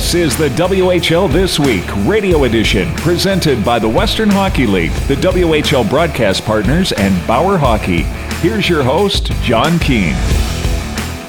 This is the WHL This Week radio edition presented by the Western Hockey League, the WHL broadcast partners, and Bauer Hockey. Here's your host, John Keane.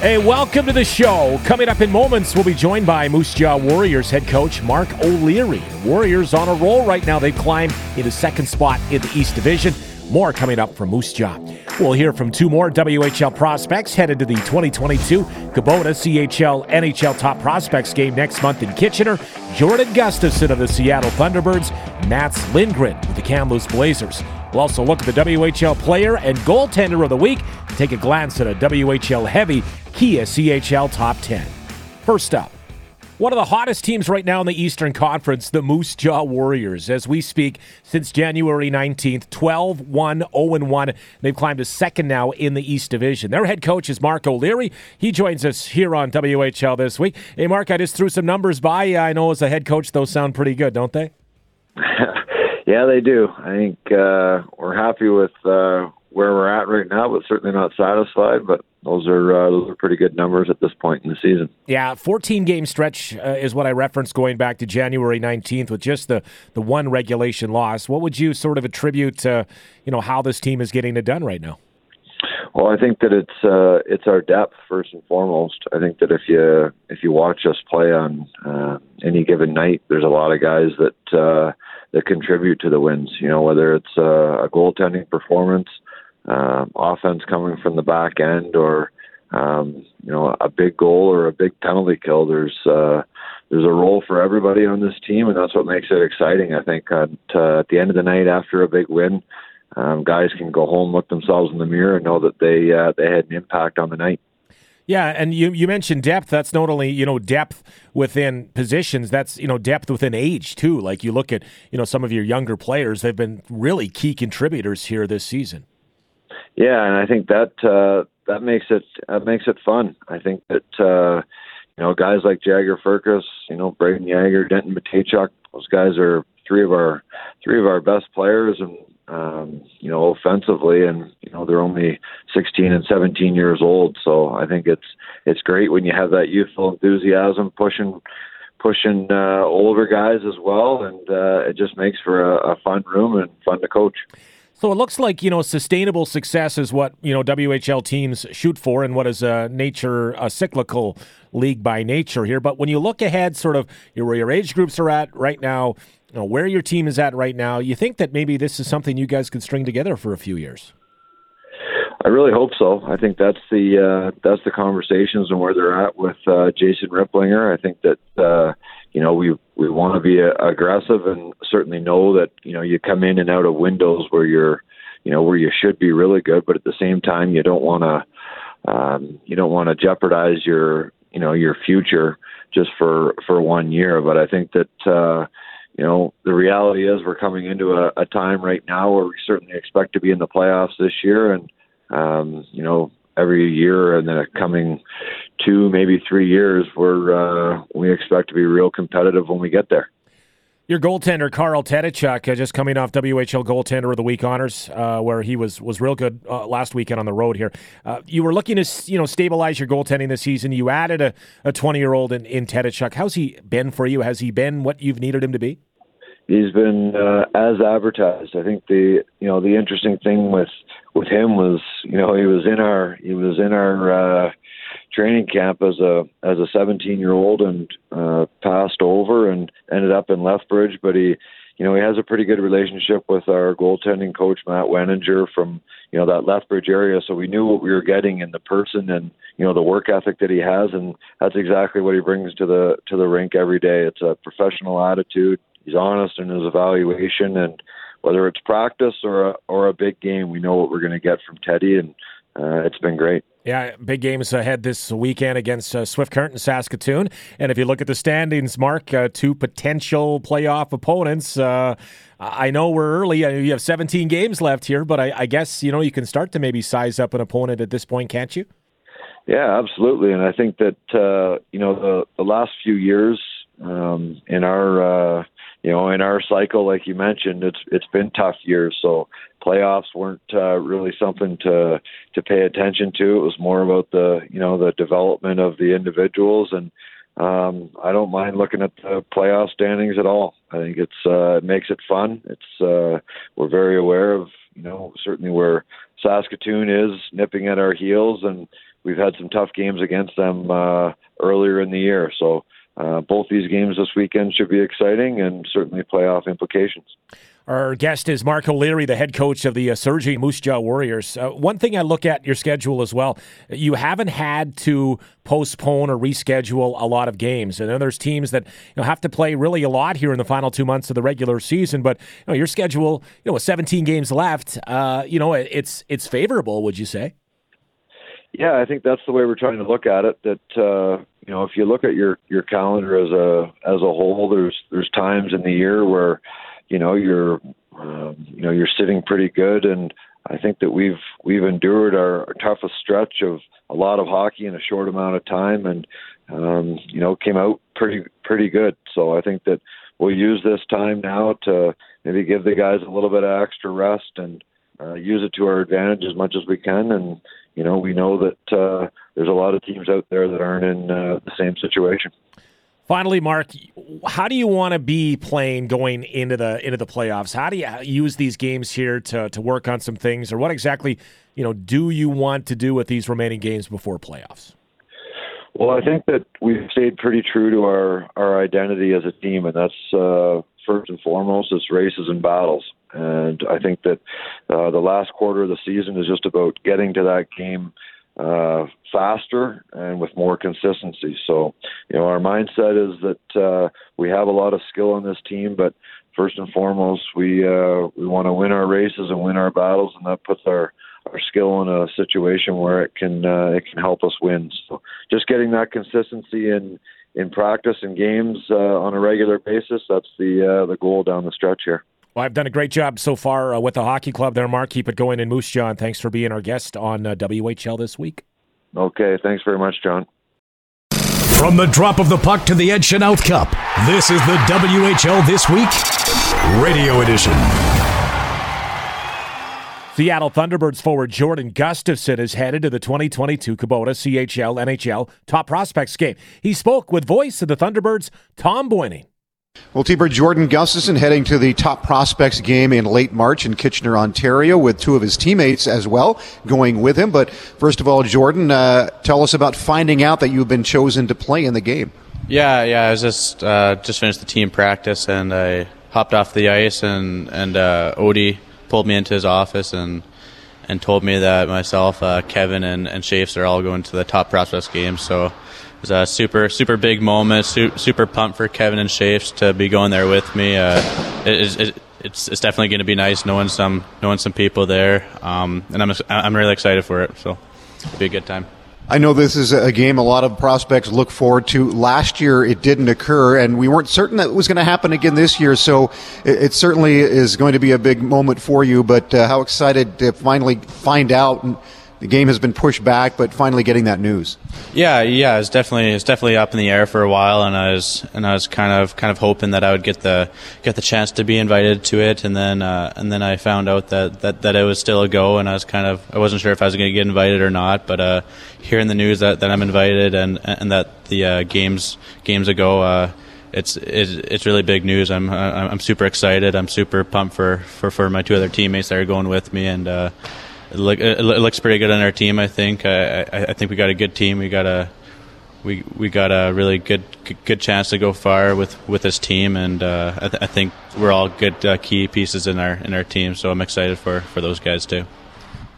Hey, welcome to the show. Coming up in moments, we'll be joined by Moose Jaw Warriors head coach Mark O'Leary. Warriors on a roll right now. They've climbed into second spot in the East Division. More coming up from Moose Jaw. We'll hear from two more WHL prospects headed to the 2022 Kubota CHL NHL Top Prospects game next month in Kitchener. Jordan Gustafson of the Seattle Thunderbirds, Mats Lindgren with the Kamloops Blazers. We'll also look at the WHL Player and Goaltender of the Week and take a glance at a WHL Heavy Kia CHL Top 10. First up, one of the hottest teams right now in the Eastern Conference, the Moose Jaw Warriors. As we speak, since January 19th, 12 1 0 1. They've climbed to second now in the East Division. Their head coach is Mark O'Leary. He joins us here on WHL this week. Hey, Mark, I just threw some numbers by you. I know as a head coach, those sound pretty good, don't they? yeah, they do. I think uh, we're happy with uh, where we're at right now, but certainly not satisfied. But those are uh, those are pretty good numbers at this point in the season. Yeah, 14 game stretch uh, is what I referenced going back to January 19th with just the the one regulation loss. What would you sort of attribute to you know how this team is getting it done right now? Well, I think that it's uh, it's our depth first and foremost. I think that if you if you watch us play on uh, any given night, there's a lot of guys that uh, that contribute to the wins. You know, whether it's uh, a goaltending performance uh, offense coming from the back end or um, you know a big goal or a big penalty kill. There's uh, there's a role for everybody on this team, and that's what makes it exciting. I think at, uh, at the end of the night, after a big win, um, guys can go home, look themselves in the mirror, and know that they uh, they had an impact on the night. Yeah, and you you mentioned depth. That's not only you know depth within positions. That's you know depth within age too. Like you look at you know some of your younger players. They've been really key contributors here this season. Yeah, and I think that uh, that makes it that makes it fun. I think that uh, you know guys like Jagger Firkus, you know Brayden Yager, Denton Mateychuk, those guys are three of our three of our best players, and um, you know offensively, and you know they're only 16 and 17 years old. So I think it's it's great when you have that youthful enthusiasm pushing pushing uh, older guys as well, and uh, it just makes for a, a fun room and fun to coach. So it looks like you know sustainable success is what you know WHL teams shoot for, and what is a nature a cyclical league by nature here. But when you look ahead, sort of where your age groups are at right now, you know, where your team is at right now, you think that maybe this is something you guys could string together for a few years. I really hope so. I think that's the uh, that's the conversations and where they're at with uh, Jason Ripplinger. I think that uh, you know we we want to be uh, aggressive and certainly know that you know you come in and out of windows where you're you know where you should be really good, but at the same time you don't want to um, you don't want to jeopardize your you know your future just for for one year. But I think that uh, you know the reality is we're coming into a, a time right now where we certainly expect to be in the playoffs this year, and um, you know every year and then coming two, maybe three years, we're uh, we expect to be real competitive when we get there. Your goaltender Carl Tetachuk, uh, just coming off WHL Goaltender of the Week honors, uh, where he was was real good uh, last weekend on the road here. Uh, you were looking to you know stabilize your goaltending this season. You added a twenty year old in, in Tetachuk. How's he been for you? Has he been what you've needed him to be? He's been uh, as advertised. I think the you know the interesting thing with with him was you know he was in our he was in our uh, training camp as a as a 17 year old and uh, passed over and ended up in Lethbridge. But he, you know, he has a pretty good relationship with our goaltending coach Matt Weninger from you know that Lethbridge area. So we knew what we were getting in the person and you know the work ethic that he has, and that's exactly what he brings to the to the rink every day. It's a professional attitude. He's honest in his evaluation and whether it's practice or a, or a big game, we know what we're going to get from Teddy, and uh, it's been great. Yeah, big games ahead this weekend against uh, Swift Current and Saskatoon. And if you look at the standings, Mark, uh, two potential playoff opponents. Uh, I know we're early. You have 17 games left here, but I, I, guess you know you can start to maybe size up an opponent at this point, can't you? Yeah, absolutely. And I think that uh, you know the the last few years um, in our uh, you know, in our cycle, like you mentioned, it's it's been tough years. So playoffs weren't uh, really something to to pay attention to. It was more about the you know the development of the individuals and um, I don't mind looking at the playoff standings at all. I think it's uh, it makes it fun. It's uh, we're very aware of you know certainly where Saskatoon is nipping at our heels, and we've had some tough games against them uh, earlier in the year. So uh, both these games this weekend should be exciting and certainly playoff implications. Our guest is Mark O'Leary, the head coach of the uh, surging Moose Jaw Warriors. Uh, one thing I look at your schedule as well, you haven't had to postpone or reschedule a lot of games. And then there's teams that you know, have to play really a lot here in the final two months of the regular season. But you know, your schedule, you know, with 17 games left, uh, you know, it's it's favorable. Would you say? Yeah, I think that's the way we're trying to look at it. That uh, you know, if you look at your your calendar as a as a whole, there's there's times in the year where you know you're um, you know you're sitting pretty good, and I think that we've we've endured our, our toughest stretch of a lot of hockey in a short amount of time, and um, you know came out pretty pretty good. So I think that we'll use this time now to maybe give the guys a little bit of extra rest and uh, use it to our advantage as much as we can. And you know we know that uh, there's a lot of teams out there that aren't in uh, the same situation. Finally, Mark, how do you want to be playing going into the into the playoffs? How do you use these games here to to work on some things, or what exactly you know do you want to do with these remaining games before playoffs? Well, I think that we've stayed pretty true to our our identity as a team, and that's uh, first and foremost it's races and battles. And I think that uh, the last quarter of the season is just about getting to that game uh, faster and with more consistency. So, you know, our mindset is that uh, we have a lot of skill on this team, but first and foremost, we uh, we want to win our races and win our battles, and that puts our our skill in a situation where it can uh, it can help us win. So, just getting that consistency in in practice and games uh, on a regular basis, that's the uh, the goal down the stretch here. Well, I've done a great job so far uh, with the hockey club there, Mark. Keep it going in Moose John, Thanks for being our guest on uh, WHL this week. Okay, thanks very much, John. From the drop of the puck to the Ed Chynoweth Cup, this is the WHL This Week Radio Edition. Seattle Thunderbirds forward Jordan Gustafson is headed to the 2022 Kubota CHL NHL Top Prospects game. He spoke with voice of the Thunderbirds, Thom Beuning. Well, T-Bird Jordan Gustafson heading to the top prospects game in late March in Kitchener, Ontario, with two of his teammates as well going with him. But first of all, Jordan, uh, tell us about finding out that you've been chosen to play in the game. Yeah, yeah, I was just uh, just finished the team practice and I hopped off the ice and and uh, Odie pulled me into his office and and told me that myself, uh, Kevin, and and Shafes are all going to the top prospects game. So was a super super big moment. Super, super pumped for Kevin and Shafes to be going there with me. Uh, it, it, it's it's definitely going to be nice knowing some knowing some people there, um, and I'm I'm really excited for it. So it'll be a good time. I know this is a game a lot of prospects look forward to. Last year it didn't occur, and we weren't certain that it was going to happen again this year. So it, it certainly is going to be a big moment for you. But uh, how excited to finally find out the game has been pushed back, but finally getting that news. Yeah, yeah, it's definitely it's definitely up in the air for a while, and I was and I was kind of kind of hoping that I would get the get the chance to be invited to it, and then uh, and then I found out that, that that it was still a go, and I was kind of I wasn't sure if I was going to get invited or not, but uh, hearing the news that, that I'm invited and and that the uh, games games ago. Uh, it's, it's it's really big news. I'm I'm super excited. I'm super pumped for, for, for my two other teammates that are going with me, and uh, it, look, it looks pretty good on our team. I think. I, I think we got a good team. We got a we we got a really good good chance to go far with with this team, and uh, I, th- I, think we're all good uh, key pieces in our in our team. So I'm excited for for those guys too.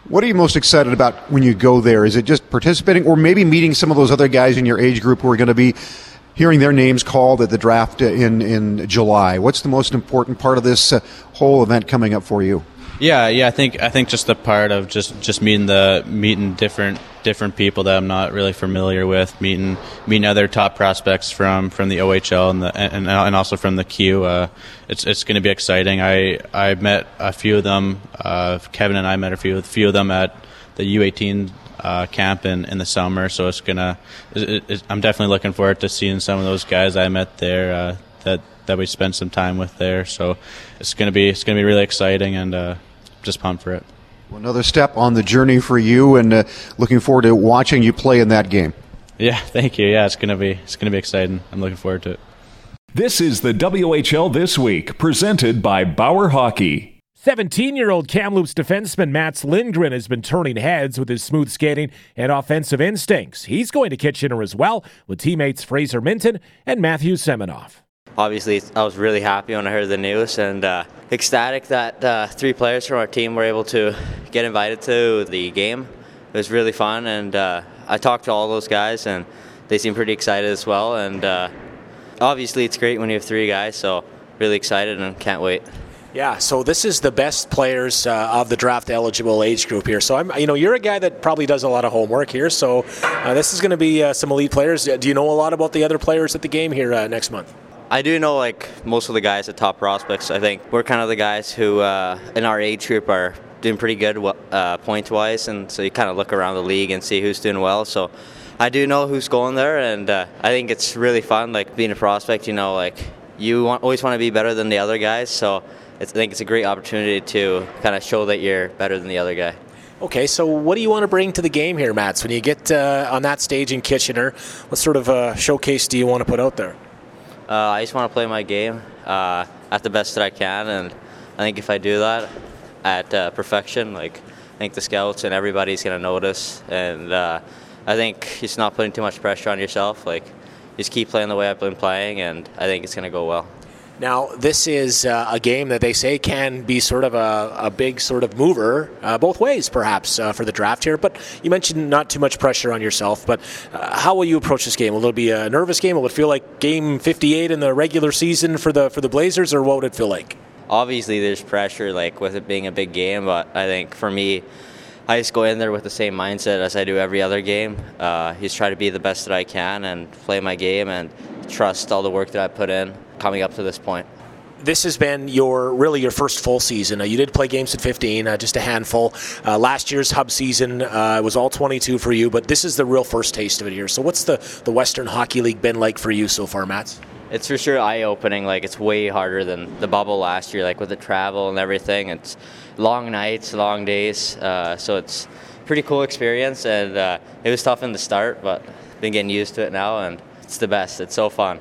What are you most excited about when you go there? Is it just participating, or maybe meeting some of those other guys in your age group who are going to be hearing their names called at the draft in in July? What's the most important part of this uh, whole event coming up for you? Yeah, yeah. I think I think just the part of just just meeting the meeting different different people that I'm not really familiar with, meeting meeting other top prospects from from the OHL and the and, and also from the Q. Uh, it's it's going to be exciting. I I met a few of them. Uh, Kevin and I met a few a few of them at the U18 uh, camp in, in the summer. So it's gonna. It, it, I'm definitely looking forward to seeing some of those guys I met there. Uh, that that we spent some time with there. So it's gonna be it's gonna be really exciting and uh, just pumped for it. Well, another step on the journey for you, and uh, looking forward to watching you play in that game. Yeah, thank you. Yeah, it's gonna be it's gonna be exciting. I'm looking forward to it. This is the WHL This Week, presented by Bauer Hockey. 17 year old Kamloops defenseman Mats Lindgren has been turning heads with his smooth skating and offensive instincts. He's going to Kitchener as well with teammates Fraser Minten and Matthew Seminoff. Obviously, I was really happy when I heard the news and uh, ecstatic that uh, three players from our team were able to get invited to the game. It was really fun, and uh, I talked to all those guys, and they seem pretty excited as well. And uh, obviously, it's great when you have three guys, so really excited and can't wait. Yeah, so this is the best players uh, of the draft eligible age group here. So I'm, you know, you're a guy that probably does a lot of homework here. So uh, this is going to be uh, some elite players. Do you know a lot about the other players at the game here uh, next month? I do know like most of the guys at top prospects. I think we're kind of the guys who uh, in our age group are doing pretty good uh, point wise, and so you kind of look around the league and see who's doing well. So I do know who's going there, and uh, I think it's really fun. Like being a prospect, you know, like you want, always want to be better than the other guys. So I think it's a great opportunity to kind of show that you're better than the other guy. Okay, so what do you want to bring to the game here, Mats? When you get uh, on that stage in Kitchener, what sort of uh, showcase do you want to put out there? Uh, I just want to play my game uh, at the best that I can, and I think if I do that at uh, perfection, like I think the scouts and everybody's gonna notice, and uh, I think just not putting too much pressure on yourself. Like just keep playing the way I've been playing, and I think it's gonna go well. Now, this is uh, a game that they say can be sort of a, a big sort of mover, uh, both ways perhaps, uh, for the draft here. But you mentioned not too much pressure on yourself. But uh, how will you approach this game? Will it be a nervous game? Will it feel like game 58 in the regular season for the for the Blazers, or what would it feel like? Obviously, there's pressure, like with it being a big game. But I think for me, I just go in there with the same mindset as I do every other game. Uh, just try to be the best that I can and play my game and trust all the work that I put in coming up to this point. This has been your really your first full season. Uh, you did play games at 15, uh, just a handful. Uh, last year's hub season uh, was all 22 for you, but this is the real first taste of it here. So, what's the the Western Hockey League been like for you so far, Matt? It's for sure eye opening. Like it's way harder than the bubble last year. Like with the travel and everything, it's long nights, long days. Uh, so it's pretty cool experience, and uh, it was tough in the start, but been getting used to it now, and it's the best. It's so fun.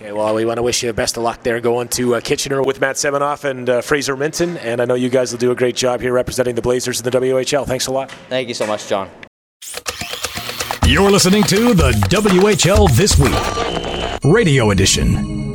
Okay, well, we want to wish you the best of luck there going to uh, Kitchener with Matt Seminoff and uh, Fraser Minten. And I know you guys will do a great job here representing the Blazers in the WHL. Thanks a lot. Thank you so much, John. You're listening to the WHL This Week, Radio Edition.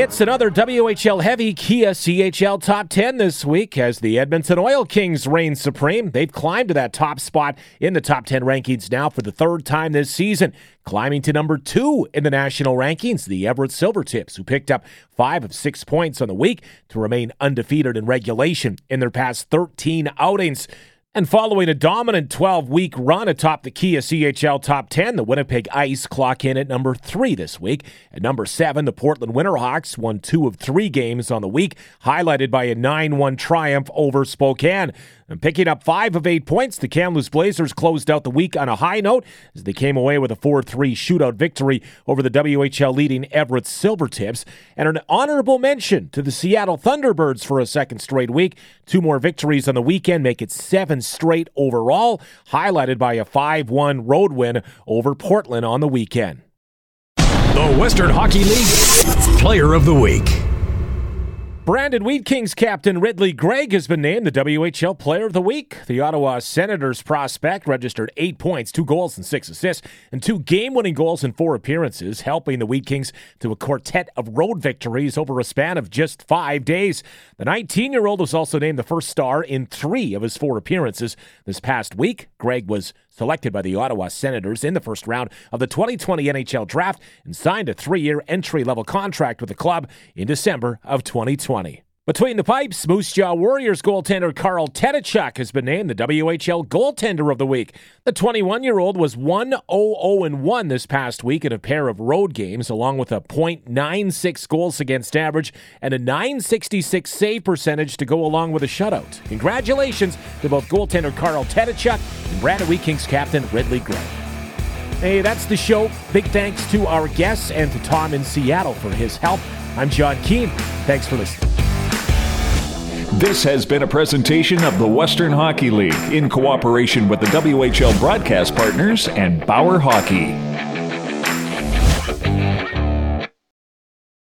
It's another WHL heavy Kia CHL top 10 this week as the Edmonton Oil Kings reign supreme. They've climbed to that top spot in the top 10 rankings now for the third time this season, climbing to number two in the national rankings. The Everett Silvertips, who picked up five of six points on the week to remain undefeated in regulation in their past 13 outings. And following a dominant 12 week run atop the Kia CHL Top 10, the Winnipeg Ice clock in at number three this week. At number seven, the Portland Winterhawks won two of three games on the week, highlighted by a 9 1 triumph over Spokane. And picking up five of eight points, the Kamloops Blazers closed out the week on a high note as they came away with a 4 3 shootout victory over the WHL leading Everett Silvertips. And an honorable mention to the Seattle Thunderbirds for a second straight week. Two more victories on the weekend make it seven straight overall, highlighted by a 5 1 road win over Portland on the weekend. The Western Hockey League Player of the Week. Brandon Wheat Kings captain Ridley Greig has been named the WHL Player of the Week. The Ottawa Senators prospect registered eight points, two goals, and six assists, and two game winning goals in four appearances, helping the Wheat Kings to a quartet of road victories over a span of just five days. The 19 year old was also named the first star in three of his four appearances. This past week, Greig was selected by the Ottawa Senators in the first round of the 2020 NHL Draft and signed a three year entry level contract with the club in December of 2020. Between the pipes, Moose Jaw Warriors goaltender Carl Tetachuk has been named the WHL Goaltender of the Week. The 21 year old was 1 0 1 this past week in a pair of road games, along with a .96 goals against average and a 966 save percentage to go along with a shutout. Congratulations to both goaltender Carl Tetachuk and Wheat Kings captain Ridley Greig. Hey, that's the show. Big thanks to our guests and to Tom in Seattle for his help. I'm John Keane. Thanks for listening. This has been a presentation of the Western Hockey League in cooperation with the WHL broadcast partners and Bauer Hockey.